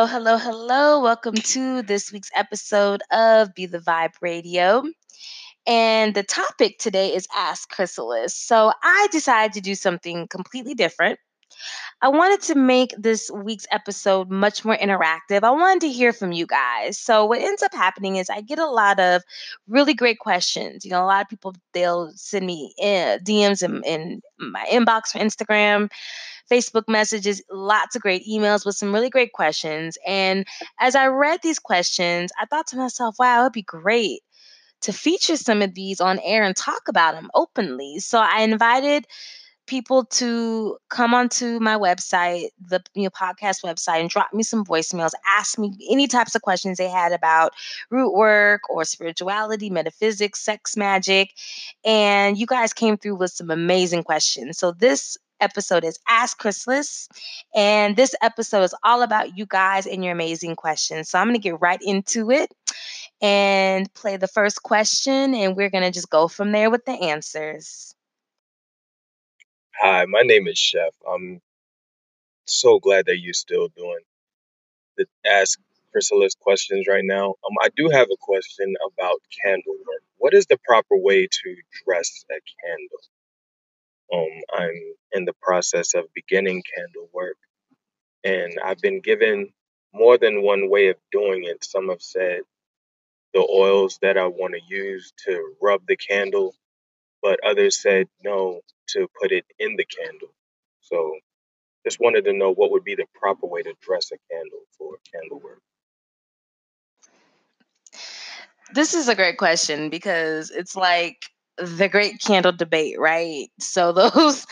Hello, hello, hello. Welcome to this week's episode of Be the Vibe Radio. And the topic today is Ask Chrysalis. So I decided to do something completely different. I wanted to make this week's episode much more interactive. I wanted to hear from you guys. So what ends up happening is I get a lot of really great questions. You know, a lot of people they'll send me uh, DMs in, in my inbox for Instagram, Facebook messages, lots of great emails with some really great questions. And as I read these questions, I thought to myself, wow, it'd be great to feature some of these on air and talk about them openly. So I invited people to come onto my website, the you know, podcast website, and drop me some voicemails, ask me any types of questions they had about root work or spirituality, metaphysics, sex magic. And you guys came through with some amazing questions. So this episode is Ask Chrysalis. And this episode is all about you guys and your amazing questions. So I'm going to get right into it and play the first question, and we're going to just go from there with the answers. Hi, my name is Chef. I'm so glad that you're still doing the Ask Chrysalis questions right now. Um, I do have a question about candle work. What is the proper way to dress a candle? Um, I'm in the process of beginning candle work, and I've been given more than one way of doing it. Some have said the oils that I want to use to rub the candle, but others said no, to put it in the candle. So just wanted to know what would be the proper way to dress a candle for candle work. This is a great question because it's like the great candle debate, right? So those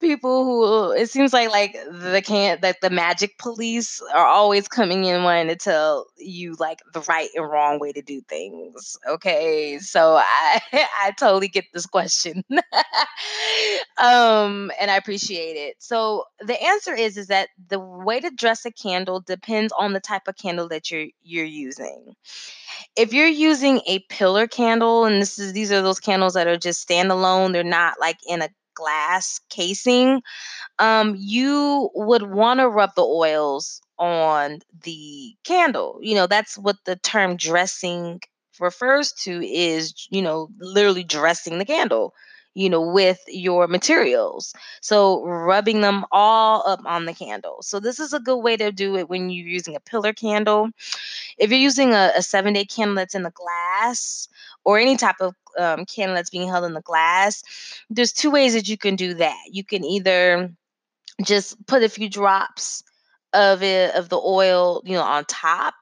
people who it seems like like the can't that the magic police are always coming in wanting to tell you like the right and wrong way to do things okay? So i i totally get this question. Um and i appreciate it. So the answer is is that the way to dress a candle depends on the type of candle that you're you're using. If you're using a pillar candle and this is these are those candles that are just standalone they're not like in a glass casing, um, you would want to rub the oils on the candle. You know, that's what the term dressing refers to is, you know, literally dressing the candle, you know, with your materials. So rubbing them all up on the candle. So this is a good way to do it when you're using a pillar candle. If you're using a, a seven day candle that's in the glass or any type of um, candle that's being held in the glass, there's two ways that you can do that. You can either just put a few drops of it of the oil, you know, on top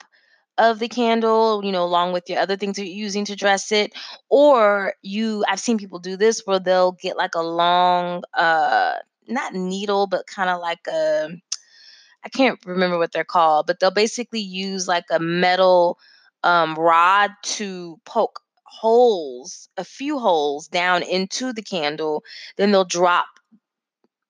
of the candle, you know, along with your other things you're using to dress it. Or you I've seen people do this where they'll get like a long uh not needle, but kind of like a I can't remember what they're called, but they'll basically use like a metal um, rod to poke holes, a few holes down into the candle. Then they'll drop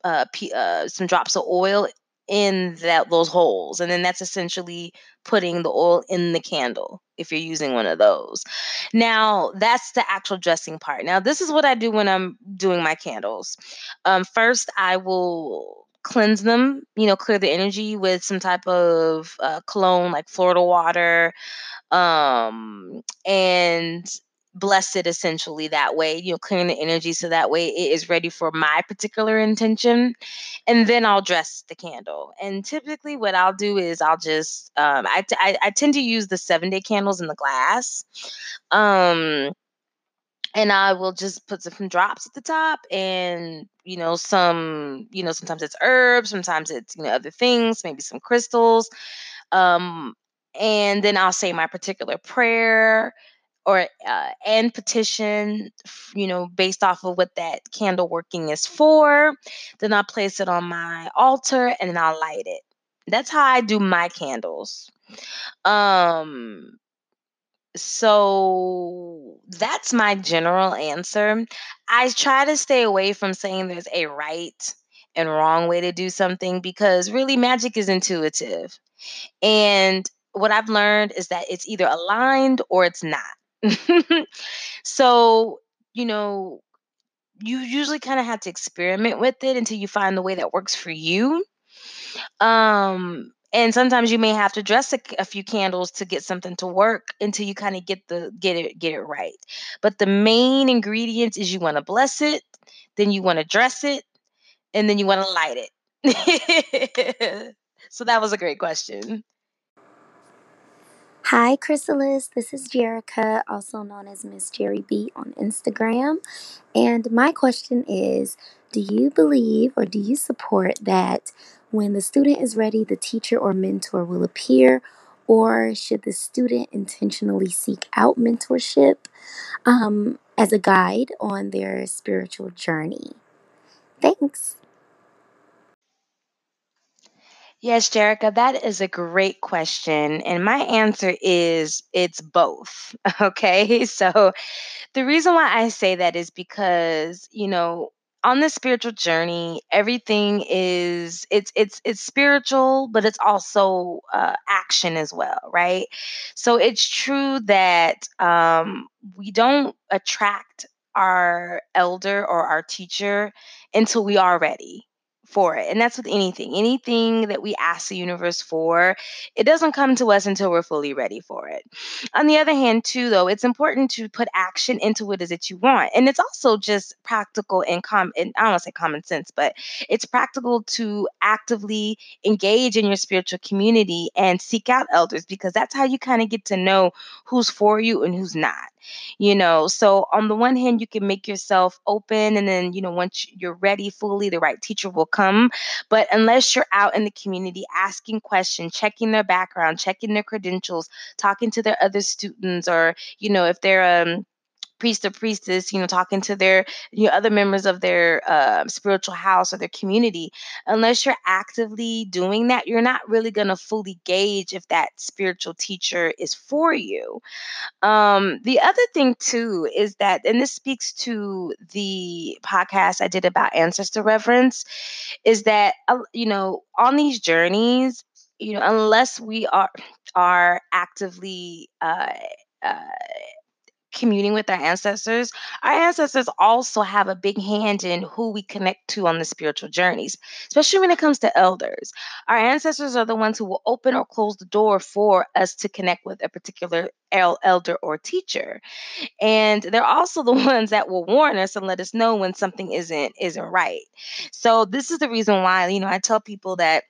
uh, p- uh, some drops of oil in that those holes, and then that's essentially putting the oil in the candle if you're using one of those. Now, that's the actual dressing part. Now, this is what I do when I'm doing my candles. Um, first, I will cleanse them, you know, clear the energy with some type of uh, cologne like Florida water, um, and bless it essentially that way, you know, clearing the energy so that way it is ready for my particular intention. And then I'll dress the candle. And typically, what I'll do is I'll just, um, I, t- I, I tend to use the seven day candles in the glass. Um, and I will just put some drops at the top and you know some you know sometimes it's herbs sometimes it's you know other things maybe some crystals um and then I'll say my particular prayer or uh, and petition you know based off of what that candle working is for then I'll place it on my altar and then I'll light it that's how I do my candles um so that's my general answer. I try to stay away from saying there's a right and wrong way to do something because really magic is intuitive. And what I've learned is that it's either aligned or it's not. so, you know, you usually kind of have to experiment with it until you find the way that works for you. Um and sometimes you may have to dress a, a few candles to get something to work until you kind of get the get it get it right. But the main ingredients is you want to bless it then you want to dress it and then you want to light it. So that was a great question Hi, Chrysalis. This is Jerica, also known as Miss Jerry B on Instagram. And my question is Do you believe or do you support that when the student is ready, the teacher or mentor will appear? Or should the student intentionally seek out mentorship um, as a guide on their spiritual journey? Thanks. Yes, Jerica, that is a great question. And my answer is it's both. Okay. So the reason why I say that is because, you know, on the spiritual journey, everything is it's it's it's spiritual, but it's also uh, action as well, right? So it's true that um, we don't attract our elder or our teacher until we are ready for it. And that's with anything. Anything that we ask the universe for, it doesn't come to us until we're fully ready for it. On the other hand, too, though, it's important to put action into what it is that you want. And it's also just practical and com and I don't want to say common sense, but it's practical to actively engage in your spiritual community and seek out elders because that's how you kind of get to know who's for you and who's not you know so on the one hand you can make yourself open and then you know once you're ready fully the right teacher will come but unless you're out in the community asking questions checking their background checking their credentials talking to their other students or you know if they're um priest or priestess, you know, talking to their you know, other members of their uh, spiritual house or their community. Unless you're actively doing that, you're not really going to fully gauge if that spiritual teacher is for you. Um, the other thing too is that, and this speaks to the podcast I did about ancestor reverence, is that uh, you know on these journeys, you know, unless we are are actively uh, uh, communing with our ancestors, our ancestors also have a big hand in who we connect to on the spiritual journeys, especially when it comes to elders. Our ancestors are the ones who will open or close the door for us to connect with a particular elder or teacher. And they're also the ones that will warn us and let us know when something isn't isn't right. So this is the reason why, you know, I tell people that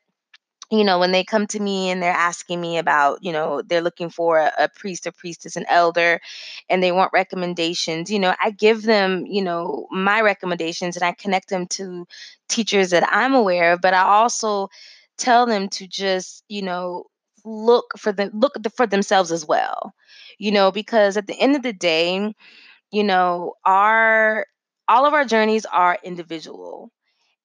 you know, when they come to me and they're asking me about, you know, they're looking for a, a, priest or priestess, an elder, and they want recommendations, you know, I give them, you know, my recommendations and I connect them to teachers that I'm aware of, but I also tell them to just, you know, look for them, look for themselves as well, you know, because at the end of the day, you know, our all of our journeys are individual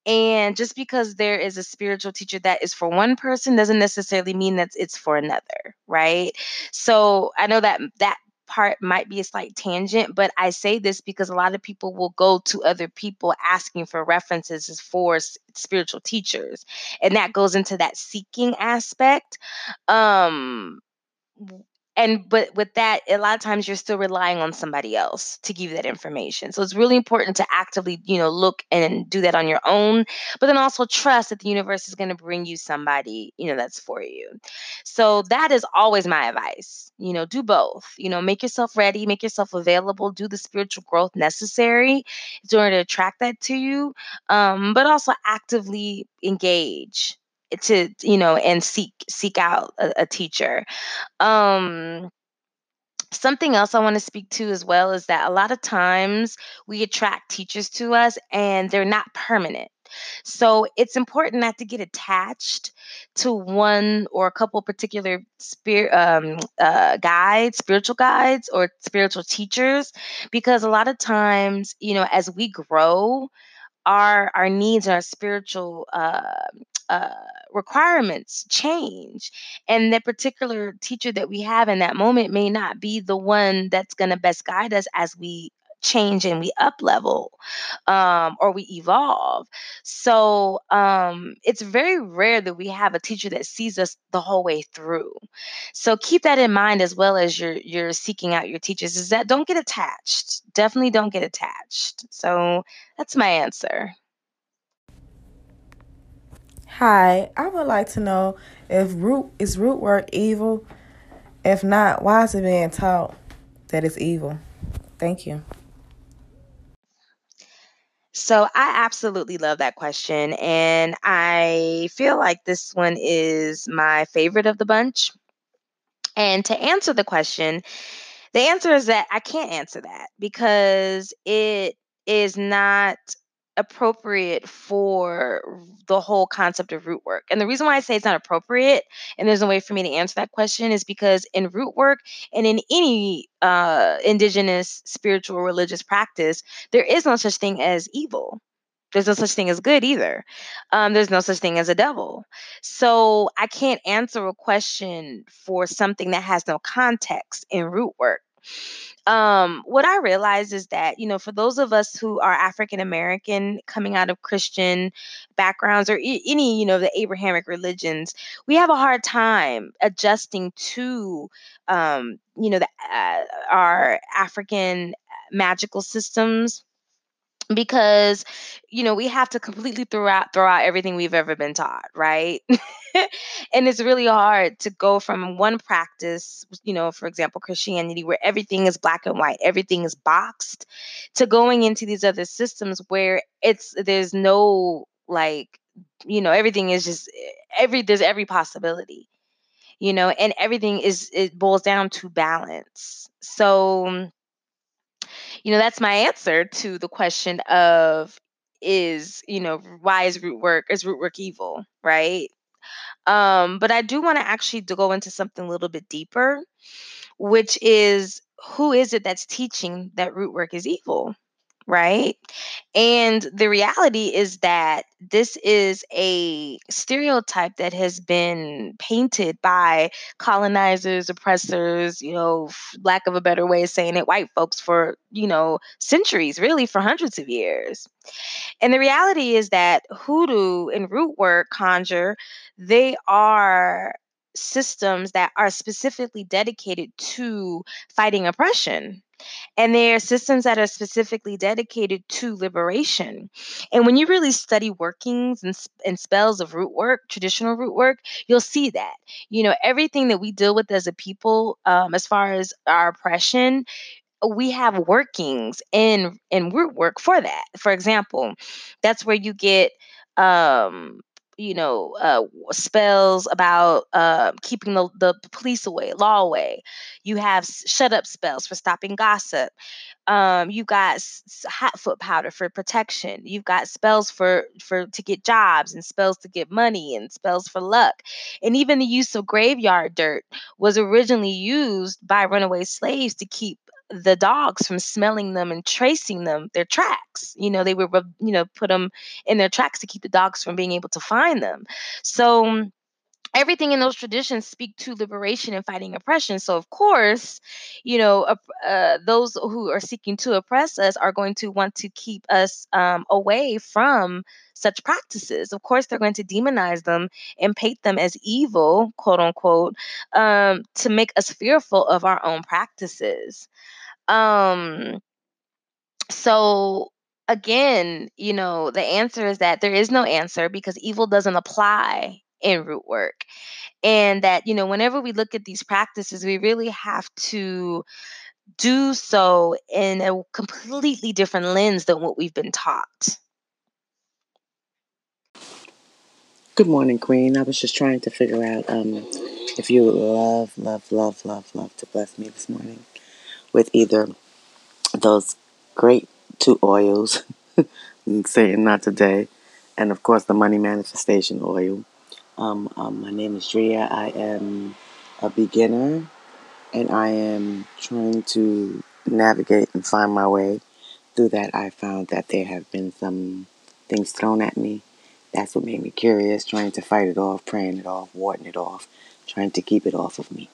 and just because there is a spiritual teacher that is for one person doesn't necessarily mean that it's for another, right? So I know that that part might be a slight tangent, but I say this because a lot of people will go to other people asking for references for spiritual teachers, and that goes into that seeking aspect. Um, and but with that a lot of times you're still relying on somebody else to give you that information. So it's really important to actively you know look and do that on your own but then also trust that the universe is going to bring you somebody you know that's for you. So that is always my advice you know do both you know make yourself ready make yourself available do the spiritual growth necessary in order to attract that to you um, but also actively engage to you know and seek seek out a, a teacher um, something else I want to speak to as well is that a lot of times we attract teachers to us and they're not permanent. So it's important not to get attached to one or a couple particular spirit um, uh, guides, spiritual guides, or spiritual teachers, because a lot of times, you know, as we grow, our our needs and our spiritual uh, uh, requirements change and that particular teacher that we have in that moment may not be the one that's going to best guide us as we change and we up level um, or we evolve. So um, it's very rare that we have a teacher that sees us the whole way through. So keep that in mind as well as you're you're seeking out your teachers is that don't get attached. Definitely don't get attached. So that's my answer Hi, I would like to know if root is root work evil? If not, why is it being taught that it's evil? Thank you. So I absolutely love that question. And I feel like this one is my favorite of the bunch. And to answer the question, the answer is that I can't answer that because it is not appropriate for the whole concept of root work. And the reason why I say it's not appropriate and there's no way for me to answer that question is because in root work and in any uh, indigenous spiritual religious practice, there is no such thing as evil. There's no such thing as good either. Um, there's no such thing as a devil. So I can't answer a question for something that has no context in root work. Um, what I realize is that, you know, for those of us who are African American coming out of Christian backgrounds or any, you know, the Abrahamic religions, we have a hard time adjusting to, um, you know, the, uh, our African magical systems because you know we have to completely throw out throw out everything we've ever been taught right? And it's really hard to go from one practice you know for example christianity where everything is black and white everything is boxed to going into these other systems where it's there's no like you know everything is just every there's every possibility you know and everything is it boils down to balance. So you know that's my answer to the question of is you know why is root work is root work evil right? Um but i do want to actually go into something a little bit deeper which is who is it that's teaching that root work is evil right? And the reality is that this is a stereotype that has been painted by colonizers, oppressors, you know, lack of a better way of saying it, white folks for, you know, centuries, really for hundreds of years. And the reality is that hoodoo and root work conjure, they are systems that are specifically dedicated to fighting oppression and they're systems that are specifically dedicated to liberation. And when you really study workings and, and spells of root work, traditional root work, you'll see that. You know, everything that we deal with as a people, um, as far as our oppression, we have workings in in root work for that. For example, that's where you get um you know uh spells about uh, keeping the, the police away law away. You have shut up spells for stopping gossip. Um you got hot foot powder for protection. You've got spells for for to get jobs and spells to get money and spells for luck. And even the use of graveyard dirt was originally used by runaway slaves to keep the dogs from smelling them and tracing them their tracks you know they would you know put them in their tracks to keep the dogs from being able to find them. So everything in those traditions speak to liberation and fighting oppression. So of course you know uh, those who are seeking to oppress us are going to want to keep us um, away from such practices. Of course they're going to demonize them and paint them as evil quote unquote um, to make us fearful of our own practices um so again, you know, the answer is that there is no answer because evil doesn't apply in root work. And that, you know, whenever we look at these practices, we really have to do so in a completely different lens than what we've been taught. Good morning, Queen. I was just trying to figure out um, if you love, love, love, love, love to bless me this morning with either those great two oils, saying not today, and of course the money manifestation oil. Um, um, my name is Drea. I am a beginner and I am trying to navigate and find my way through that. I found that there have been some things thrown at me. That's what made me curious, trying to fight it off, praying it off, warding it off, trying to keep it off of me.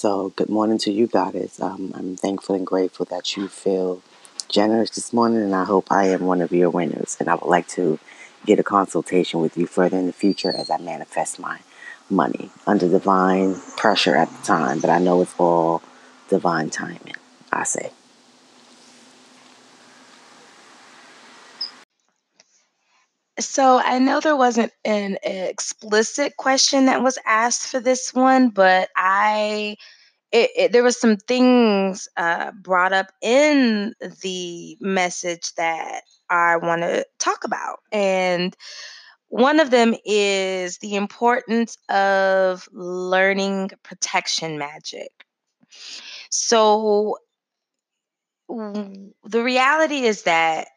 So, good morning to you, Goddess. Um, I'm thankful and grateful that you feel generous this morning, and I hope I am one of your winners. And I would like to get a consultation with you further in the future as I manifest my money under divine pressure at the time, but I know it's all divine timing, I say. So I know there wasn't an explicit question that was asked for this one, but I it, it, there was some things uh, brought up in the message that I want to talk about, and one of them is the importance of learning protection magic. So the reality is that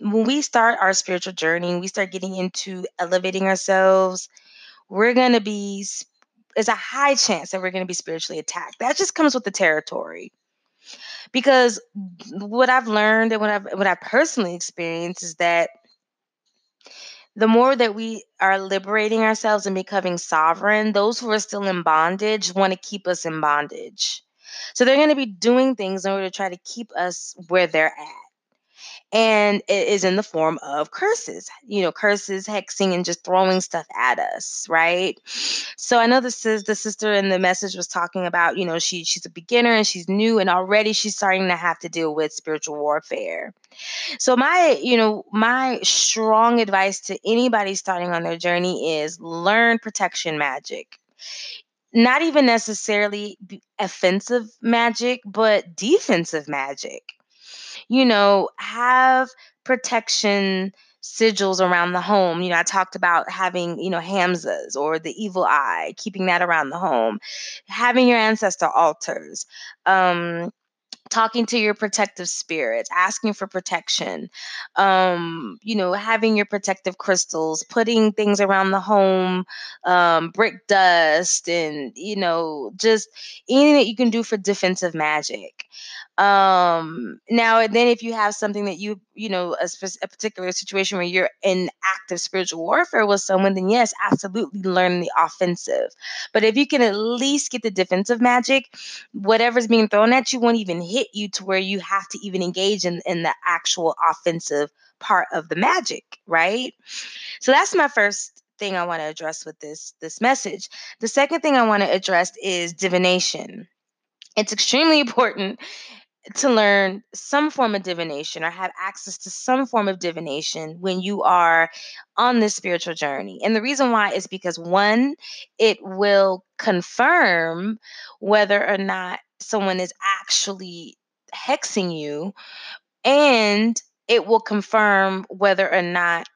when we start our spiritual journey, we start getting into elevating ourselves, we're going to be s- there's a high chance that we're going to be spiritually attacked. That just comes with the territory. Because what I've learned and what I've what I personally experienced is that the more that we are liberating ourselves and becoming sovereign, those who are still in bondage want to keep us in bondage. So they're going to be doing things in order to try to keep us where they're at and it is in the form of curses you know curses hexing and just throwing stuff at us right? So i know this is the sister in the message was talking about you know she she's a beginner and she's new and already she's starting to have to deal with spiritual warfare. So my you know my strong advice to anybody starting on their journey is learn protection magic. Not even necessarily offensive magic but defensive magic you know, have protection sigils around the home. You know, I talked about having, you know, Hamsas or the evil eye, keeping that around the home, having your ancestor altars. Um, talking to your protective spirits asking for protection um you know having your protective crystals putting things around the home um brick dust and you know just anything that you can do for defensive magic um now and then if you have something that you you know a, a particular situation where you're in active spiritual warfare with someone then yes absolutely learn the offensive. But if you can at least get the defensive magic whatever's being thrown at you won't even hit you to where you have to even engage in, in the actual offensive part of the magic right? So that's my first thing i want to address with this this message. The second thing i want to address is divination. It's extremely important to learn some form of divination or have access to some form of divination when you are on this spiritual journey. And the reason why is because one, it will confirm whether or not someone is actually hexing you, and it will confirm whether or not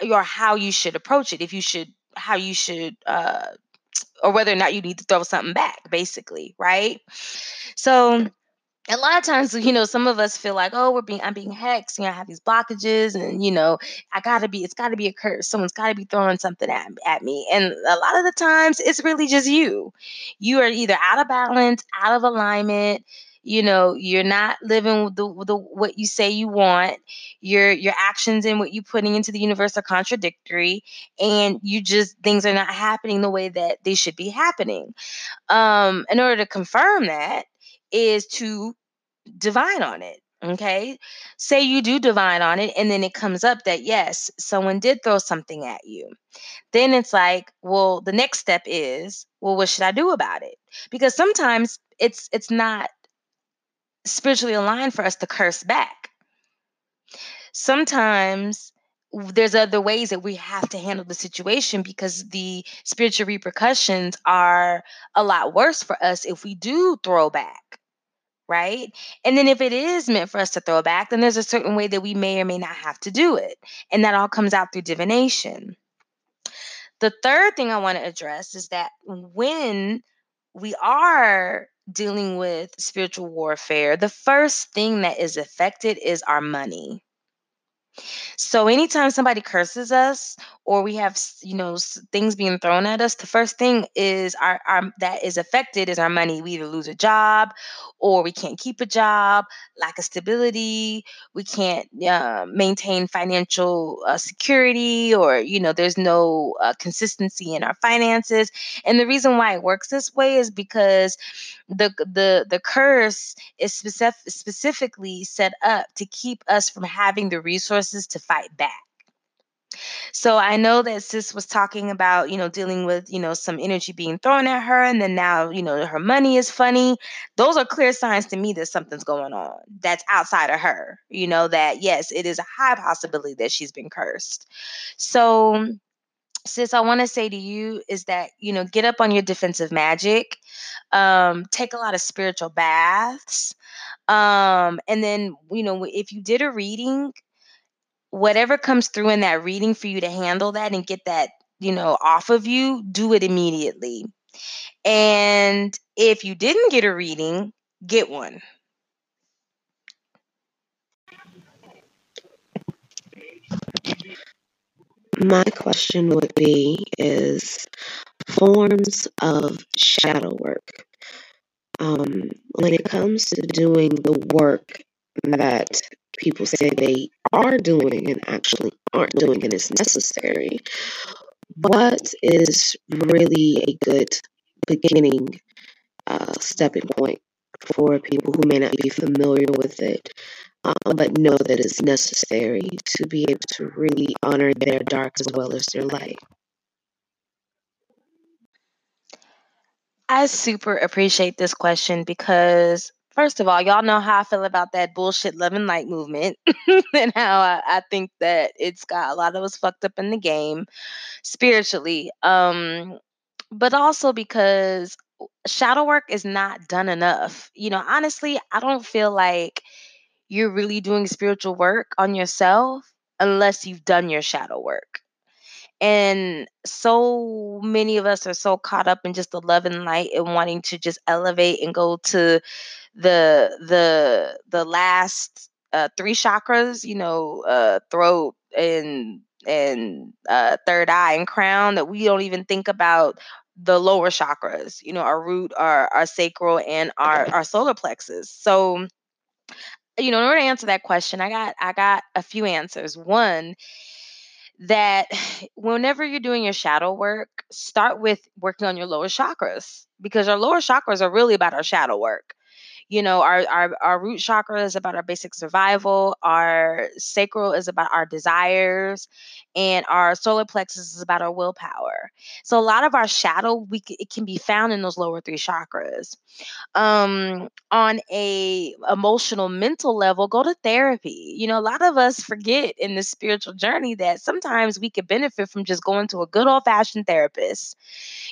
or how you should approach it. If you should, how you should, uh, or whether or not you need to throw something back, basically, right? So, a lot of times, you know, some of us feel like, oh, we're being, I'm being hexed. You know, I have these blockages, and you know, I gotta be, it's gotta be a curse. Someone's gotta be throwing something at at me. And a lot of the times, it's really just you. You are either out of balance, out of alignment. You know, you're not living with the, with the what you say you want. Your your actions and what you're putting into the universe are contradictory, and you just things are not happening the way that they should be happening. Um, in order to confirm that is to divine on it. Okay. Say you do divine on it, and then it comes up that yes, someone did throw something at you. Then it's like, well, the next step is, well, what should I do about it? Because sometimes it's it's not spiritually aligned for us to curse back. Sometimes there's other ways that we have to handle the situation because the spiritual repercussions are a lot worse for us if we do throw back right? And then if it is meant for us to throw back, then there's a certain way that we may or may not have to do it. And that all comes out through divination. The third thing I want to address is that when we are dealing with spiritual warfare, the first thing that is affected is our money. So anytime somebody curses us or we have, you know, things being thrown at us, the first thing is our, our that is affected is our money. We either lose a job or we can't keep a job, lack of stability, we can't uh, maintain financial uh, security or, you know, there's no uh, consistency in our finances. And the reason why it works this way is because the the the curse is specific, specifically set up to keep us from having the resources to fight back. So I know that sis was talking about, you know, dealing with, you know, some energy being thrown at her and then now, you know, her money is funny. Those are clear signs to me that something's going on that's outside of her. You know, that yes, it is a high possibility that she's been cursed. So sis, I want to say to you is that, you know, get up on your defensive magic. Um, take a lot of spiritual baths. Um, and then, you know, if you did a reading, whatever comes through in that reading for you to handle that and get that, you know, off of you, do it immediately. And if you didn't get a reading, get one. My question would be is forms of shadow work. Um, when it comes to doing the work that people say they are doing and actually aren't doing and is necessary, what is really a good beginning uh, stepping point for people who may not be familiar with it, uh, but know that it's necessary to be able to really honor their dark as well as their light? I super appreciate this question because first of all, y'all know how I feel about that bullshit love and light movement and how I, I think that it's got a lot of us fucked up in the game spiritually. Um, but also because shadow work is not done enough. You know, honestly, I don't feel like you're really doing spiritual work on yourself unless you've done your shadow work. And so many of us are so caught up in just the love and light and wanting to just elevate and go to the the the last uh, three chakras, you know, uh, throat and and uh, third eye and crown that we don't even think about the lower chakras, you know, our root, our our sacral, and our our solar plexus. So, you know, in order to answer that question, I got I got a few answers. One that whenever you're doing your shadow work, start with working on your lower chakras because our lower chakras are really about our shadow work. You know, our, our our root chakra is about our basic survival, our sacral is about our desires, and our solar plexus is about our willpower. So a lot of our shadow we it can be found in those lower three chakras. Um on a emotional mental level go to therapy. You know a lot of us forget in this spiritual journey that sometimes we could benefit from just going to a good old fashioned therapist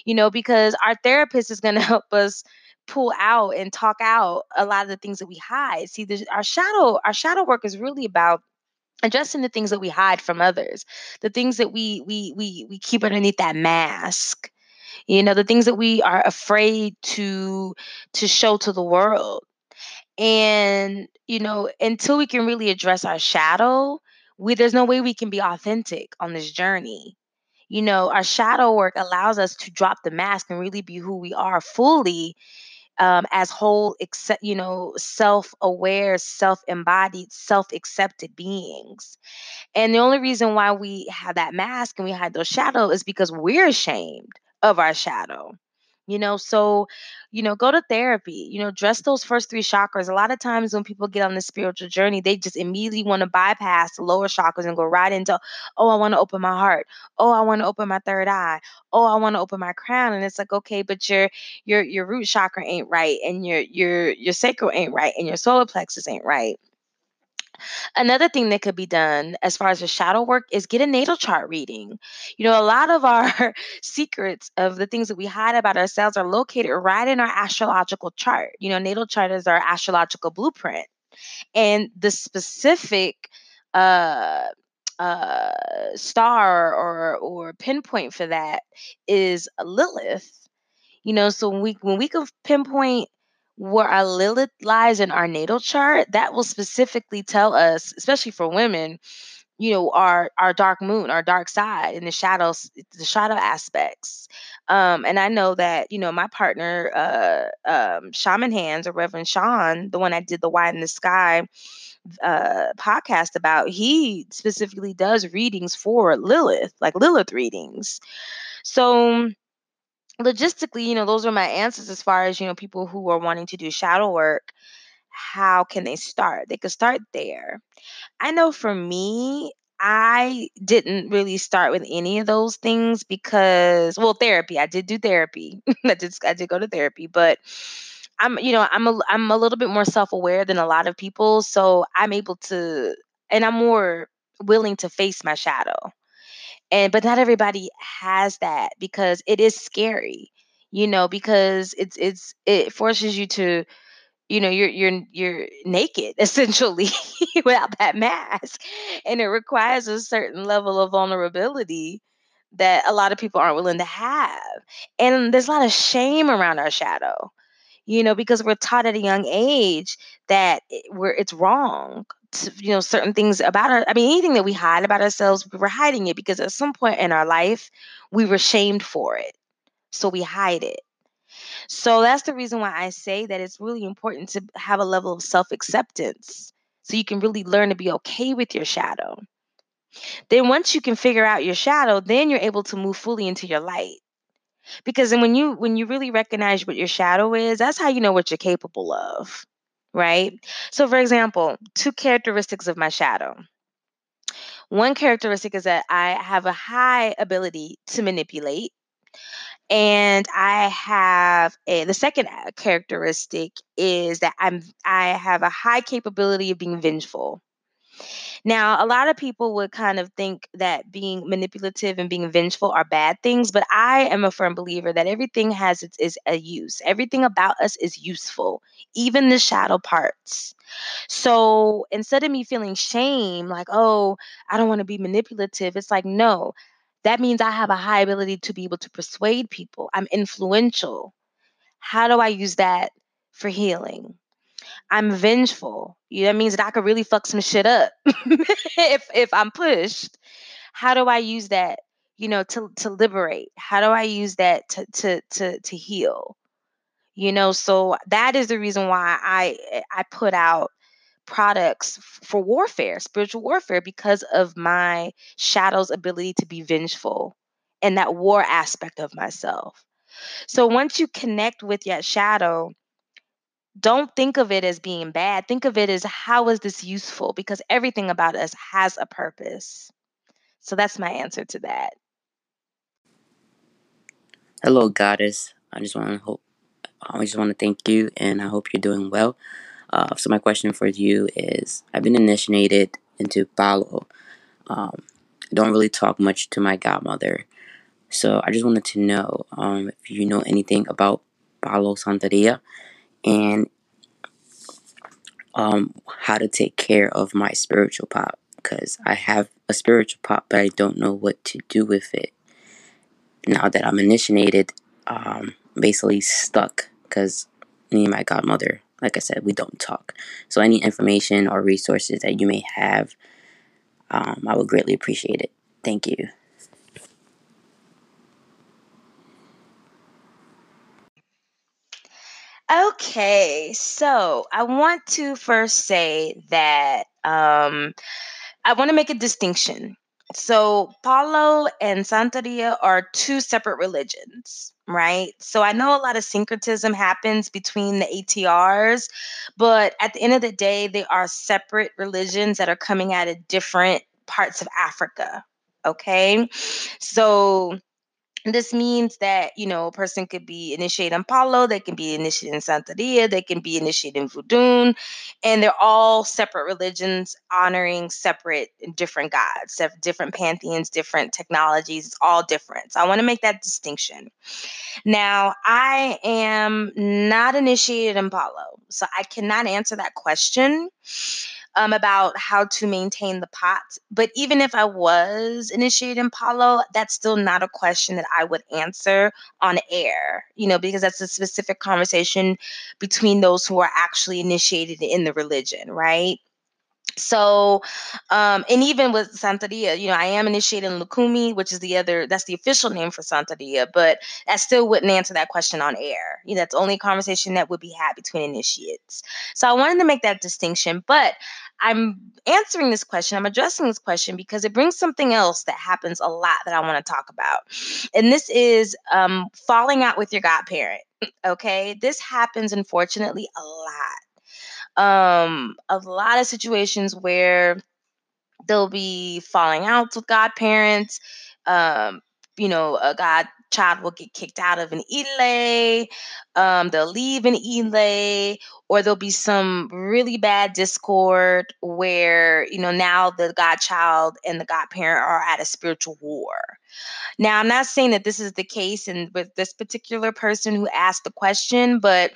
you know because our therapist is going to help us pull out and talk out a lot of the things that we hide. See our shadow our shadow work is really about addressing the things that we hide from others the things that we we we we keep underneath that mask you know the things that we are afraid to to show to the world. And you know until we can really address our shadow we there's no way we can be authentic on this journey. You know our shadow work allows us to drop the mask and really be who we are fully um, as whole except you know self-aware self-embodied self-accepted beings and the only reason why we have that mask and we hide those shadows is because we're ashamed of our shadow. You know, so, you know, go to therapy, you know, dress those first three chakras. A lot of times when people get on this spiritual journey, they just immediately want to bypass the lower chakras and go right into, oh, I want to open my heart. Oh, I want to open my third eye. Oh, I want to open my crown. And it's like, okay, but your your your root chakra ain't right, and your your your sacral ain't right, and your solar plexus ain't right. Another thing that could be done as far as the shadow work is get a natal chart reading. You know, a lot of our secrets of the things that we hide about ourselves are located right in our astrological chart. You know, natal chart is our astrological blueprint. And the specific uh uh star or or pinpoint for that is Lilith. You know, so when we when we can pinpoint where our Lilith lies in our natal chart, that will specifically tell us, especially for women, you know, our our dark moon, our dark side, and the shadows, the shadow aspects. Um, and I know that you know my partner, uh, um, Shaman Hands or Reverend Sean, the one I did the Why in the Sky uh, podcast about, he specifically does readings for Lilith, like Lilith readings. So logistically, you know, those are my answers as far as, you know, people who are wanting to do shadow work. How can they start? They could start there. I know for me, I didn't really start with any of those things because, well, therapy. I did do therapy. I did. I did go to therapy, but I'm, you know, I'm a, I'm a little bit more self aware than a lot of people, so I'm able to, and I'm more willing to face my shadow. And but not everybody has that because it is scary, you know, because it's it's it forces you to you know you're you're you're naked essentially without that mask and it requires a certain level of vulnerability that a lot of people aren't willing to have and there's a lot of shame around our shadow you know because we're taught at a young age that we're it's wrong you know certain things about our i mean anything that we hide about ourselves we were hiding it because at some point in our life we were shamed for it so we hide it so that's the reason why I say that it's really important to have a level of self acceptance so you can really learn to be okay with your shadow. Then once you can figure out your shadow, then you're able to move fully into your light. Because then when you when you really recognize what your shadow is, that's how you know what you're capable of. Right? So for example, two characteristics of my shadow. One characteristic is that I have a high ability to manipulate and I have a, the second uh, characteristic is that I'm I have a high capability of being vengeful. Now, a lot of people would kind of think that being manipulative and being vengeful are bad things, but I am a firm believer that everything has its is a use. Everything about us is useful, even the shadow parts. So instead of me feeling shame, like, oh, I don't want to be manipulative, it's like, no, that means I have a high ability to be able to persuade people. I'm influential. How do I use that for healing? I'm vengeful. You know, that means that I could really fuck some shit up if if I'm pushed. How do I use that, you know, to to liberate? How do I use that to to to to heal? You know, so that is the reason why I I put out products for warfare, spiritual warfare, because of my shadow's ability to be vengeful and that war aspect of myself. So once you connect with that shadow, don't think of it as being bad. Think of it as how is this useful? Because everything about us has a purpose. So that's my answer to that. Hello, goddess. I just want to hope. I just want to thank you, and I hope you're doing well. Uh, so my question for you is: I've been initiated into Palo. Um, I don't really talk much to my godmother, so I just wanted to know um, if you know anything about Palo Santeria and um, how to take care of my spiritual pot because I have a spiritual pot, but I don't know what to do with it. Now that I'm initiated, um, basically stuck because me and my godmother, like I said, we don't talk. So any information or resources that you may have, um, I would greatly appreciate it. Thank you. Okay, so I want to first say that um, I want to make a distinction. So, Palo and Santeria are two separate religions, right? So, I know a lot of syncretism happens between the ATRs, but at the end of the day, they are separate religions that are coming out of different parts of Africa. Okay, so this means that you know a person could be initiated in Palo, they can be initiated in Santeria, they can be initiated in Voodoo, and they're all separate religions honoring separate different gods, different pantheons, different technologies. It's all different. So I want to make that distinction. Now I am not initiated in Palo, so I cannot answer that question um, about how to maintain the pot. But even if I was initiated in Palo, that's still not a question that I would answer on air, you know, because that's a specific conversation between those who are actually initiated in the religion, right? So, um, and even with Santeria, you know, I am initiated in Lukumi, which is the other, that's the official name for Santeria, but I still wouldn't answer that question on air. You know, that's only a conversation that would be had between initiates. So I wanted to make that distinction, but I'm answering this question, I'm addressing this question because it brings something else that happens a lot that I want to talk about. And this is um, falling out with your godparent. Okay. This happens, unfortunately, a lot um a lot of situations where There'll be falling outs with godparents. Um, you know, a godchild will get kicked out of an Ile. Um, they'll leave an Ile, or there'll be some really bad discord where you know now the godchild and the godparent are at a spiritual war. Now, I'm not saying that this is the case and with this particular person who asked the question, but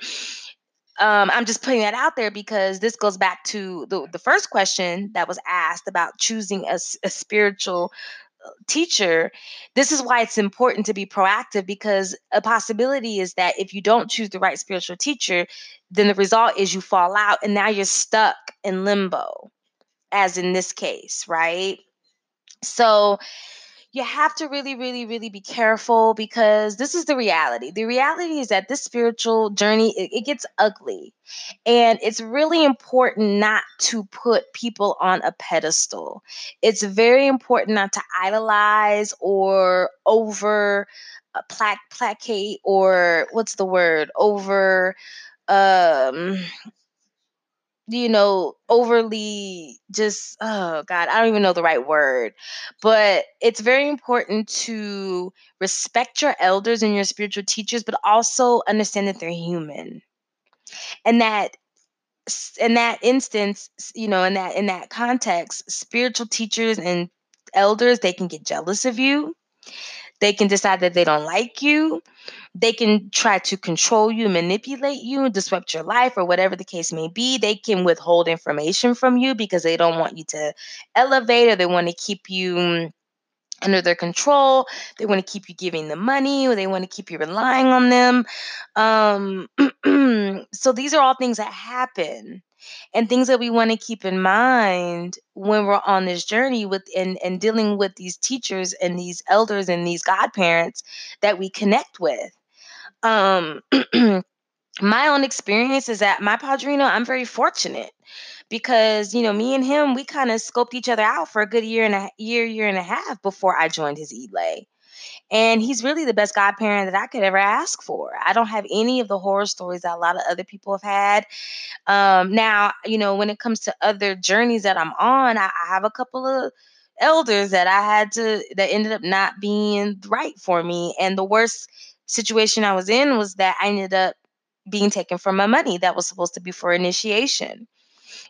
um, I'm just putting that out there because this goes back to the, the first question that was asked about choosing a spiritual uh, teacher. This is why it's important to be proactive because a possibility is that if you don't choose the right spiritual teacher, then the result is you fall out and now you're stuck in limbo, as in this case, right? So, you have to really, really, really be careful because this is the reality. The reality is that this spiritual journey it, it gets ugly, and it's really important not to put people on a pedestal. It's very important not to idolize or over uh, plaque placate or what's the word over um you know, overly just oh god, I don't even know the right word. But it's very important to respect your elders and your spiritual teachers, but also understand that they're human. And that in that instance, you know, in that in that context, spiritual teachers and elders, they can get jealous of you. They can decide that they don't like you they can try to control you, manipulate you, disrupt your life, or whatever the case may be. They can withhold information from you because they don't want you to elevate or they want to keep you mm, under their control. They want to keep you giving them money or they want to keep you relying on them. Um, so these are all things that happen and things that we want to keep in mind when we're on this journey with and, and dealing with these teachers and these elders and these godparents that we connect with. Um my own experience is that my padrino i'm very fortunate because you know me and him we kind of scoped each other out for a good year and a year year and a half before i joined his ile and he's really the best godparent that i could ever ask for. I don't have any of the horror stories that a lot of other people have had. Um, now, you know, when it comes to other journeys that I'm on, I, I have a couple of elders that I had to that ended up not being right for me. And the worst situation I was in was that I ended up being taken from my money that was supposed to be for initiation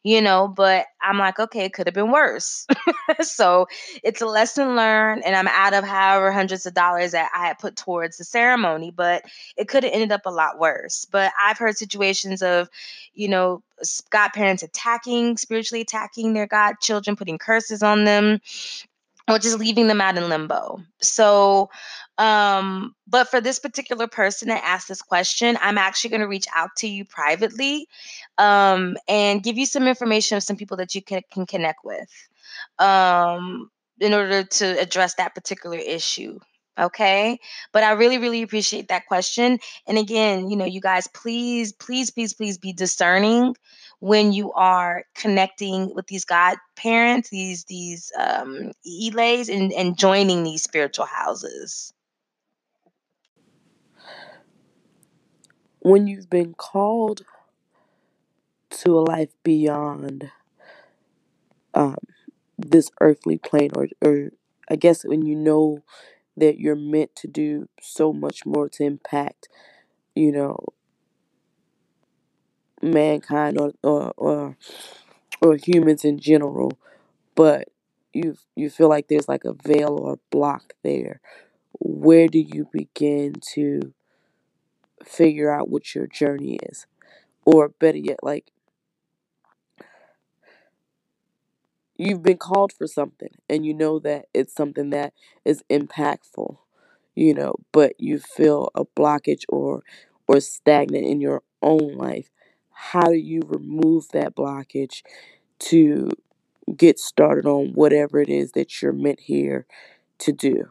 you know, but I'm like, okay, it could have been worse. so it's a lesson learned, and I'm out of however hundreds of dollars that I had put towards the ceremony, but it could have ended up a lot worse. But I've heard situations of, you know, godparents attacking, spiritually attacking their godchildren, putting curses on them or just leaving them out in limbo. So, um, but for this particular person that asked this question, I'm actually going to reach out to you privately um, and give you some information of some people that you can, can connect with um, in order to address that particular issue. Okay. But I really, really appreciate that question. And again, you know, you guys, please, please, please, please be discerning when you are connecting with these godparents, these these um iles and, and joining these spiritual houses. When you've been called to a life beyond um, this earthly plane, or, or I guess when you know that you're meant to do so much more to impact, you know, mankind or or or, or humans in general, but you you feel like there's like a veil or a block there. Where do you begin to figure out what your journey is? Or better yet, like you've been called for something and you know that it's something that is impactful you know but you feel a blockage or or stagnant in your own life how do you remove that blockage to get started on whatever it is that you're meant here to do?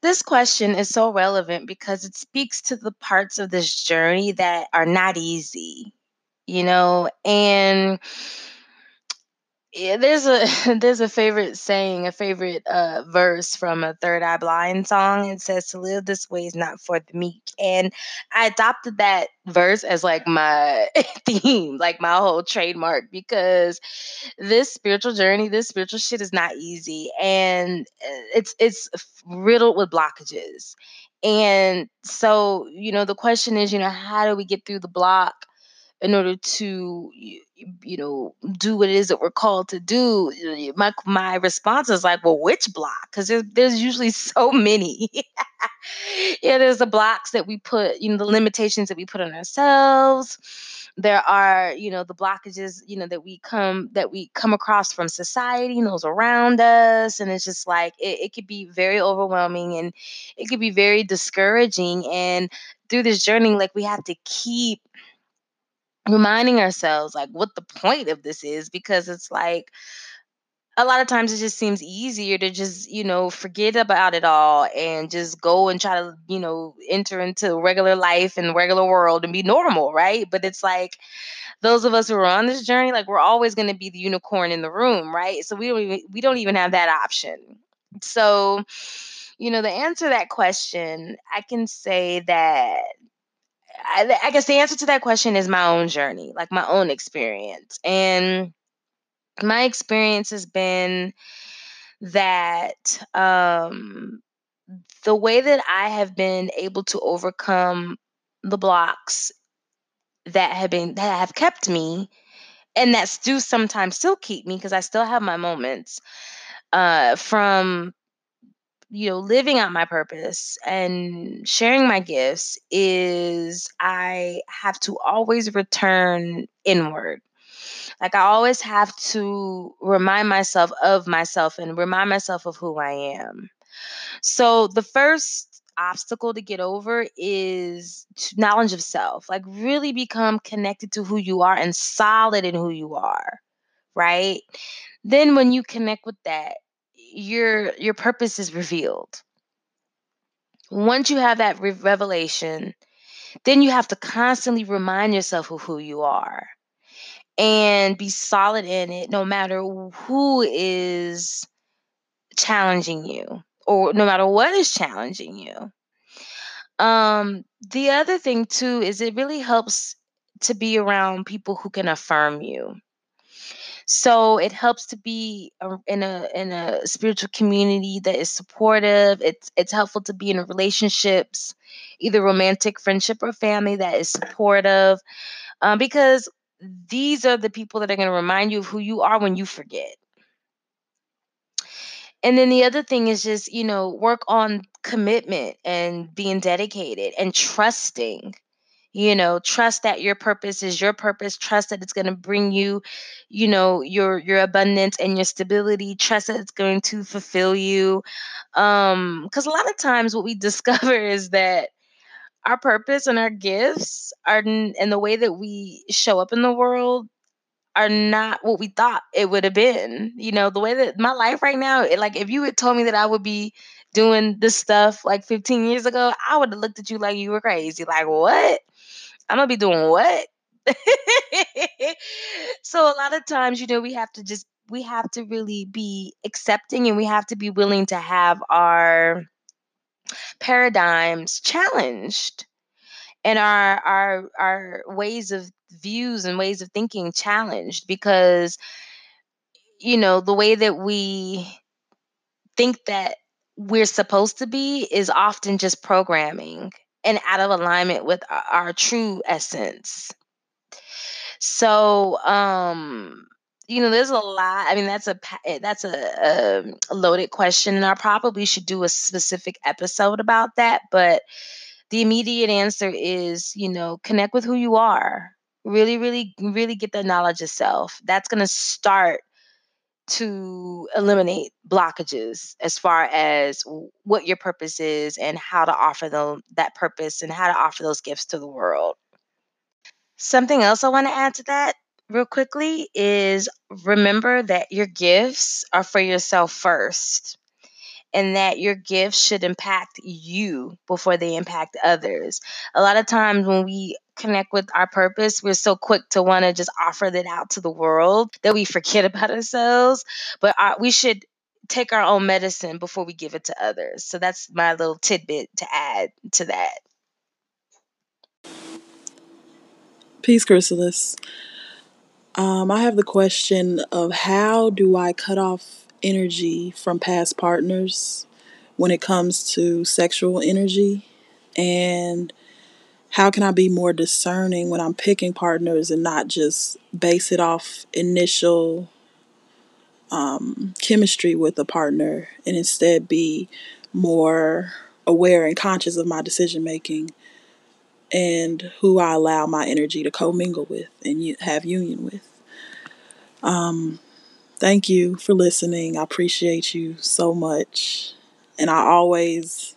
This question is so relevant because it speaks to the parts of this journey that are not easy, you know, and Yeah, there's a there's a favorite saying, a favorite uh, verse from a Third Eye Blind song. It says, "To live this way is not for the meek," and I adopted that verse as like my theme, like my whole trademark, because this spiritual journey, this spiritual shit is not easy, and uh, it's it's riddled with blockages. And so, you know, the question is, you know, how do we get through the block? In order to you, know do what it is that we're called to do my my response is like well which block? Because there's, there's usually so many. Yeah there's the blocks that we put you know the limitations that we put on ourselves. There are you know the blockages you know that we come that we come across from society and those around us and it's just like it, it could be very overwhelming and it could be very discouraging and through this journey like we have to keep reminding ourselves like what the point of this is because it's like a lot of times it just seems easier to just you know forget about it all and just go and try to you know enter into regular life and regular world and be normal right? But it's like those of us who are on this journey like we're always going to be the unicorn in the room right? So we don't even we don't even have that option. So you know the answer to that question i can say that I, I guess the answer to that question is my own journey, like my own experience. And my experience has been that um, the way that I have been able to overcome the blocks that have been that have kept me and that do sometimes still keep me because I still have my moments uh, from you know living out my purpose and sharing my gifts is I have to always return inward like I always have to remind myself of myself and remind myself of who I am. So the first obstacle to get over is knowledge of self. Like really become connected to who you are and solid in who you are, right? Then when you connect with that, your your purpose is revealed. Once you have that re- revelation, then you have to constantly remind yourself of who you are and be solid in it no matter who is challenging you or no matter what is challenging you. Um the other thing too is it really helps to be around people who can affirm you. So it helps to be in a in a spiritual community that is supportive. It's it's helpful to be in relationships, either romantic, friendship, or family that is supportive um, because these are the people that are going to remind you of who you are when you forget. And then the other thing is just, you know, work on commitment and being dedicated and trusting. You know, trust that your purpose is your purpose. Trust that it's going to bring you, you know, your your abundance and your stability. Trust that it's going to fulfill you. Um, because a lot of times what we discover is that our purpose and our gifts are and the way that we show up in the world are not what we thought it would have been. You know, the way that my life right now, it, like if you had told me that I would be doing this stuff like 15 years ago, I would have looked at you like you were crazy. Like, what? I'm gonna be doing what? so a lot of times, you know, we have to just we have to really be accepting and we have to be willing to have our paradigms challenged and our our our ways of views and ways of thinking challenged because you know the way that we think that we're supposed to be is often just programming and out of alignment with our, true essence so um you know there's a lot i mean that's a eh, that's a, um, a loaded question and i probably should do a specific episode about that but the immediate answer is, you know, connect with who you are. Really, really, really get the knowledge of self. That's going to start to eliminate blockages as far as what your purpose is and how to offer them that purpose and how to offer those gifts to the world. Something else I want to add to that real quickly is remember that your gifts are for yourself first and that your gifts should impact you before they impact others. A lot of times when we connect with our purpose, we're so quick to want to just offer that out to the world that we forget about ourselves. But our, we should take our own medicine before we give it to others. So that's my little tidbit to add to that. Peace, Chrysalis. Um, I have the question of how do I cut off energy from past partners when it comes to sexual energy? And how can I be more discerning when I'm picking partners and not just base it off initial um, chemistry with a partner and instead be more aware and conscious of my decision making and who I allow my energy to commingle with and have union with. Um, thank you for listening. I appreciate you so much. And I always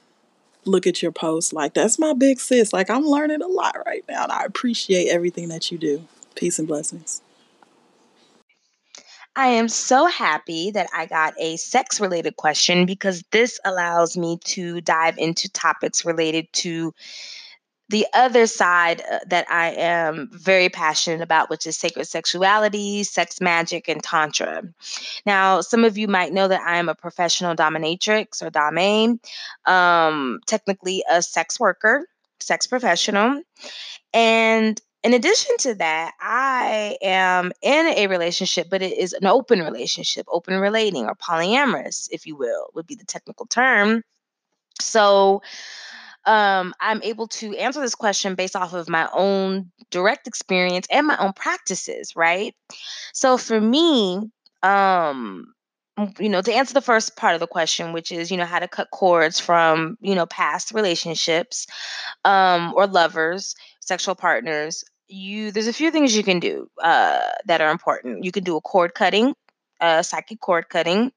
look at your posts like that's my big sis. Like I'm learning a lot right now and I appreciate everything that you do. Peace and blessings. I am so happy that I got a sex related question because this allows me to dive into topics related to the other side uh, that I am very passionate about, which is sacred sexuality, sex magic, and Tantra. Now, some of you might know that I am a professional dominatrix or dame, um, technically a sex worker, sex professional. And in addition to that, I am in a relationship, but it is an open relationship, open relating or polyamorous, if you will, would be the technical term. So, um, I'm able to answer this question based off of my own direct experience and my own practices, right? So for me, um, you know, to answer the first part of the question, which is, you know, how to cut cords from, you know, past relationships um, or lovers, sexual partners, you there's a few things you can do uh, that are important. You can do a cord cutting, uh, psychic cord cutting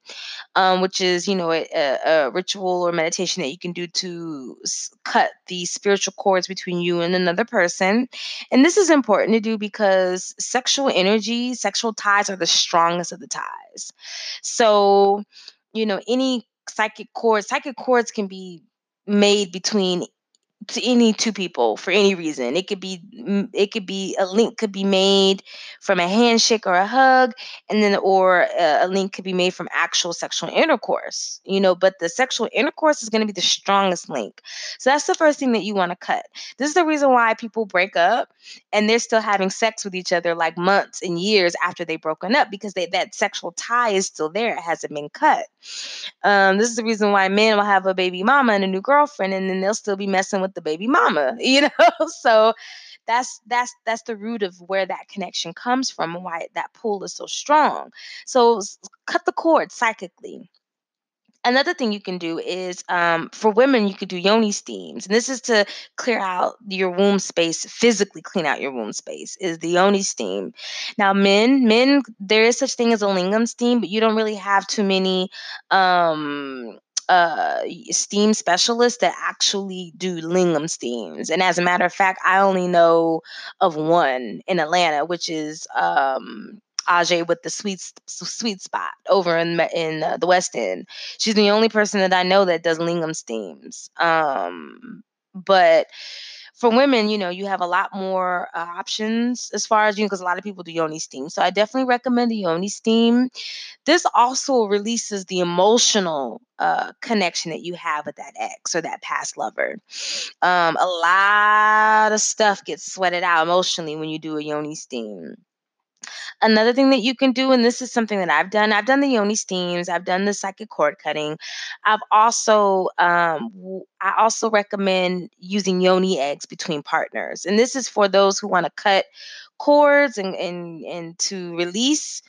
um, which is you know a, a, ritual or meditation that you can do to s- cut the spiritual cords between you and another person. And this is important to do because sexual energy sexual ties are the strongest of the ties. So you know any psychic cords psychic cords can be made between to any two people for any reason. It could be it could be a link could be made from a handshake or a hug, and then or a, a link could be made from actual sexual intercourse. You know, but the sexual intercourse is going to be the strongest link. So that's the first thing that you want to cut. This is the reason why people break up and they're still having sex with each other like months and years after they've broken up because they, that sexual tie is still there. It hasn't been cut. Um, this is the reason why men will have a baby mama and a new girlfriend, and then they'll still be messing with the baby mama, you know? so that's that's that's the root of where that connection comes from and why that pull is so strong. So cut the cord psychically another thing you can do is um, for women you could do yoni steams and this is to clear out your womb space physically clean out your womb space is the yoni steam now men men there is such thing as a lingam steam but you don't really have too many um, uh, steam specialists that actually do lingam steams. And as a matter of fact, I only know of one in Atlanta, which is um, Ajay with the sweet sweet spot over in in uh, the West End. She's the only person that I know that does lingam steams. Um, but for women, you know, you have a lot more uh, options as far as you because a lot of people do yoni steam. So I definitely recommend the yoni steam. This also releases the emotional uh, connection that you have with that ex or that past lover. Um, a lot of stuff gets sweated out emotionally when you do a yoni steam. Another thing that you can do, and this is something that I've done, I've done the yoni steams, I've done the psychic cord cutting. I've also, um, I also recommend using yoni eggs between partners, and this is for those who want to cut cords and and and to release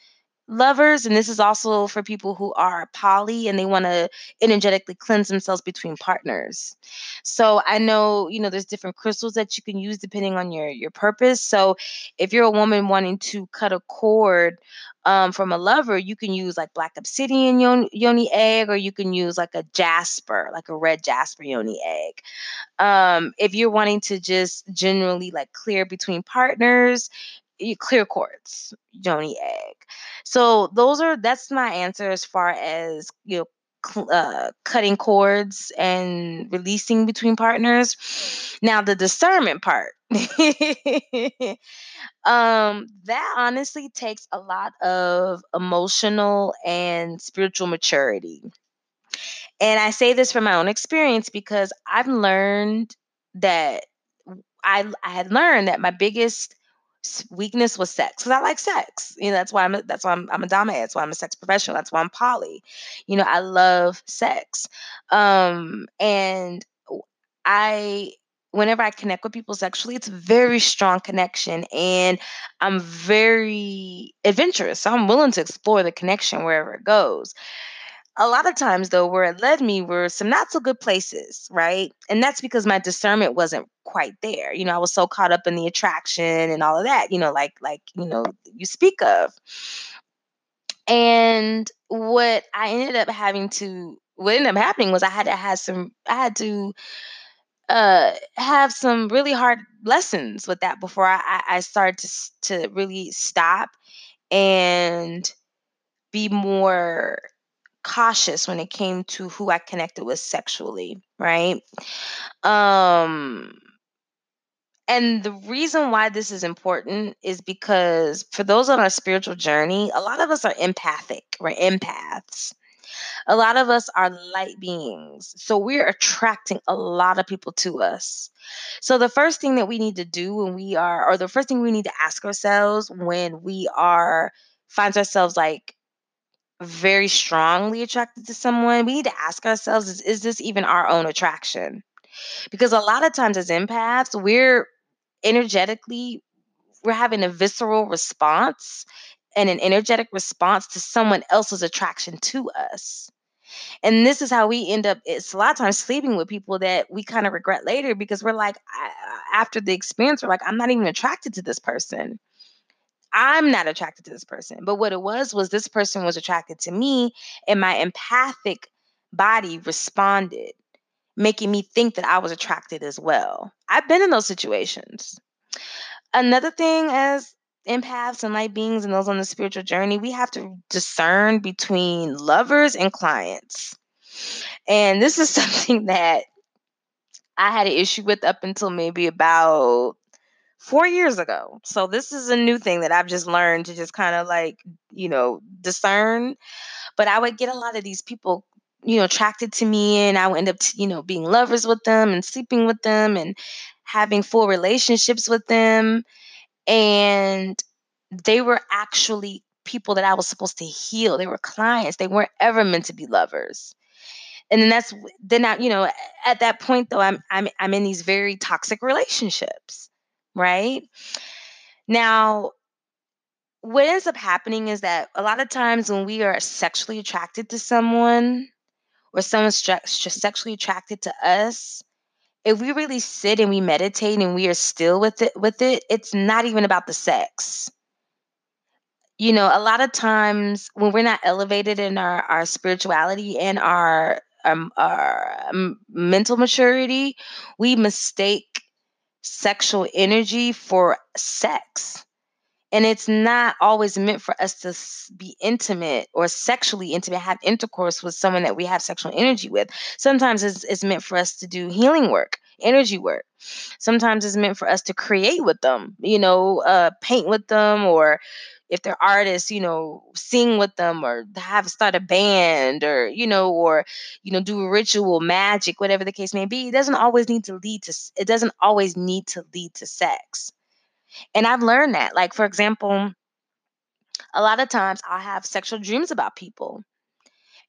lovers and this is also for people who are poly and they want to energetically cleanse themselves between partners. So i know you know there's different crystals that you can use depending on your your purpose. So if you're a woman wanting to cut a cord um, from a lover you can use like black obsidian yoni, egg or you can use like a jasper like a red jasper yoni egg. Um, if you're wanting to just generally like clear between partners clear cords yoni egg so those are that's my answer as far as you know uh, cutting cords and releasing between partners. Now, the discernment part. um that honestly takes a lot of emotional and spiritual maturity and I say this from my own experience because I've learned that I I had learned that my biggest weakness was sex because I like sex. You know, that's why I'm a, that's why I'm, I'm a dominant. That's why I'm a sex professional. That's why I'm poly. You know, I love sex. Um, and I whenever I connect with people sexually, it's a very strong connection and I'm very adventurous. So I'm willing to explore the connection wherever it goes a lot of times though where it led me were some not so good places right? And that's because my discernment wasn't quite there you know i was so caught up in the attraction and all of that you know like like you know you speak of. And what i ended up having to what ended up happening was i had to have some i had to uh have some really hard lessons with that before i i started to to really stop and be more cautious when it came to who I connected with sexually, right? Um and the reason why this is important is because for those on our spiritual journey, a lot of us are empathic. We're empaths. A lot of us are light beings. So we're attracting a lot of people to us. So the first thing that we need to do when we are, or the first thing we need to ask ourselves when we are, finds ourselves like very strongly attracted to someone, we need to ask ourselves is, is this even our own attraction? Because a lot of times as empaths, we're energetically, we're having a visceral response and an energetic response to someone else's attraction to us. And this is how we end up, it's a lot of times sleeping with people that we kind of regret later because we're like, I, after the experience, we're like, I'm not even attracted to this person. I'm not attracted to this person. But what it was was this person was attracted to me, and my empathic body responded, making me think that I was attracted as well. I've been in those situations. Another thing as empaths and light beings and those on the spiritual journey, we have to discern between lovers and clients. And this is something that I had an issue with up until maybe about four years ago. So this is a new thing that I've just learned to just kind of like, you know, discern. But I would get a lot of these people, you know, attracted to me and I would end up, t- you know, being lovers with them and sleeping with them and having full relationships with them. And they were actually people that I was supposed to heal. They were clients. They weren't ever meant to be lovers and then that's then I, you know, at that point though, I'm I'm I'm in these very toxic relationships, right? Now, what ends up happening is that a lot of times when we are sexually attracted to someone or someone's sexually attracted to us, if we really sit and we meditate and we are still with it with it, it's not even about the sex. You know, a lot of times when we're not elevated in our our spirituality and our um, our um, mental maturity, we mistake sexual energy for sex. And it's not always meant for us to be intimate or sexually intimate have intercourse with someone that we have sexual energy with. Sometimes it's, it's meant for us to do healing work energy work. Sometimes it's meant for us to create with them you know uh, paint with them or if they're artists you know sing with them or have start a band or you know or you know do a ritual magic whatever the case may be it doesn't always need to lead to it doesn't always need to lead to sex and I've learned that. Like, for example, a lot of times I'll have sexual dreams about people,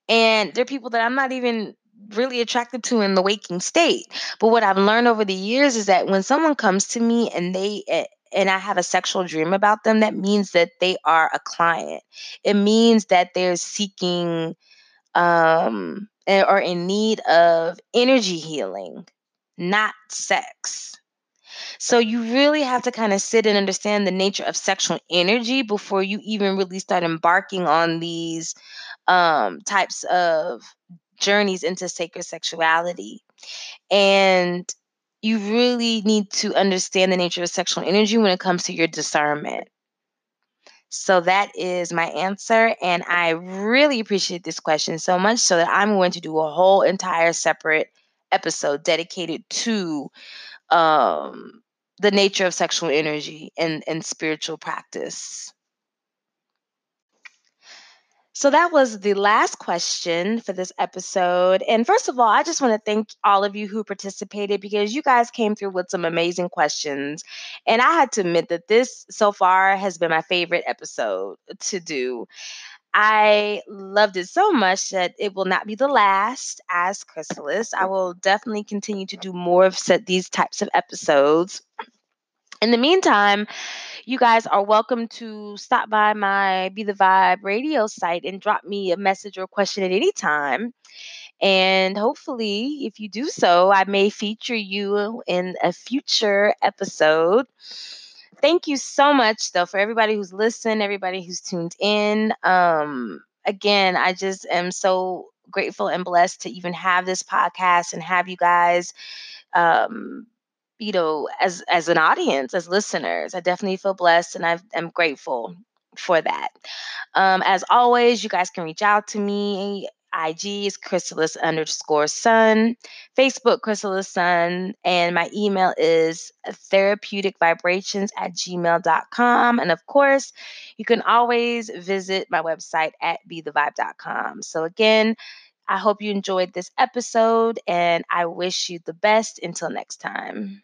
and they're people that I'm not even really attracted to in the waking state. But what I've learned over the years is that when someone comes to me and they, eh, and I have a sexual dream about them, that means that they are a client. It means that they're seeking um, or in need of energy healing, not sex. So you really have to kind of sit and understand the nature of sexual energy before you even really start embarking on these um, types of journeys into sacred sexuality. And you really need to understand the nature of sexual energy when it comes to your discernment. So that is my answer. And I really appreciate this question so much so that I'm going to do a whole entire separate episode dedicated to um, the nature of sexual energy and, and spiritual practice. So that was the last question for this episode. And first of all, I just want to thank all of you who participated because you guys came through with some amazing questions. And I had to admit that this so far has been my favorite episode to do. I loved it so much that it will not be the last as Chrysalis. I will definitely continue to do more of these types of episodes. In the meantime, you guys are welcome to stop by my Be the Vibe radio site and drop me a message or question at any time. And hopefully, if you do so, I may feature you in a future episode. Thank you so much, though, for everybody who's listened, everybody who's tuned in. Um, again, I just am so grateful and blessed to even have this podcast and have you guys um, you know, as as an audience, as listeners. I definitely feel blessed and I am grateful for that. Um, as always, you guys can reach out to me. IG is Chrysalis underscore sun, Facebook Chrysalis sun, and my email is therapeutic vibrations at gmail.com. And of course, you can always visit my website at be the bethevibe.com. So again, I hope you enjoyed this episode and I wish you the best until next time.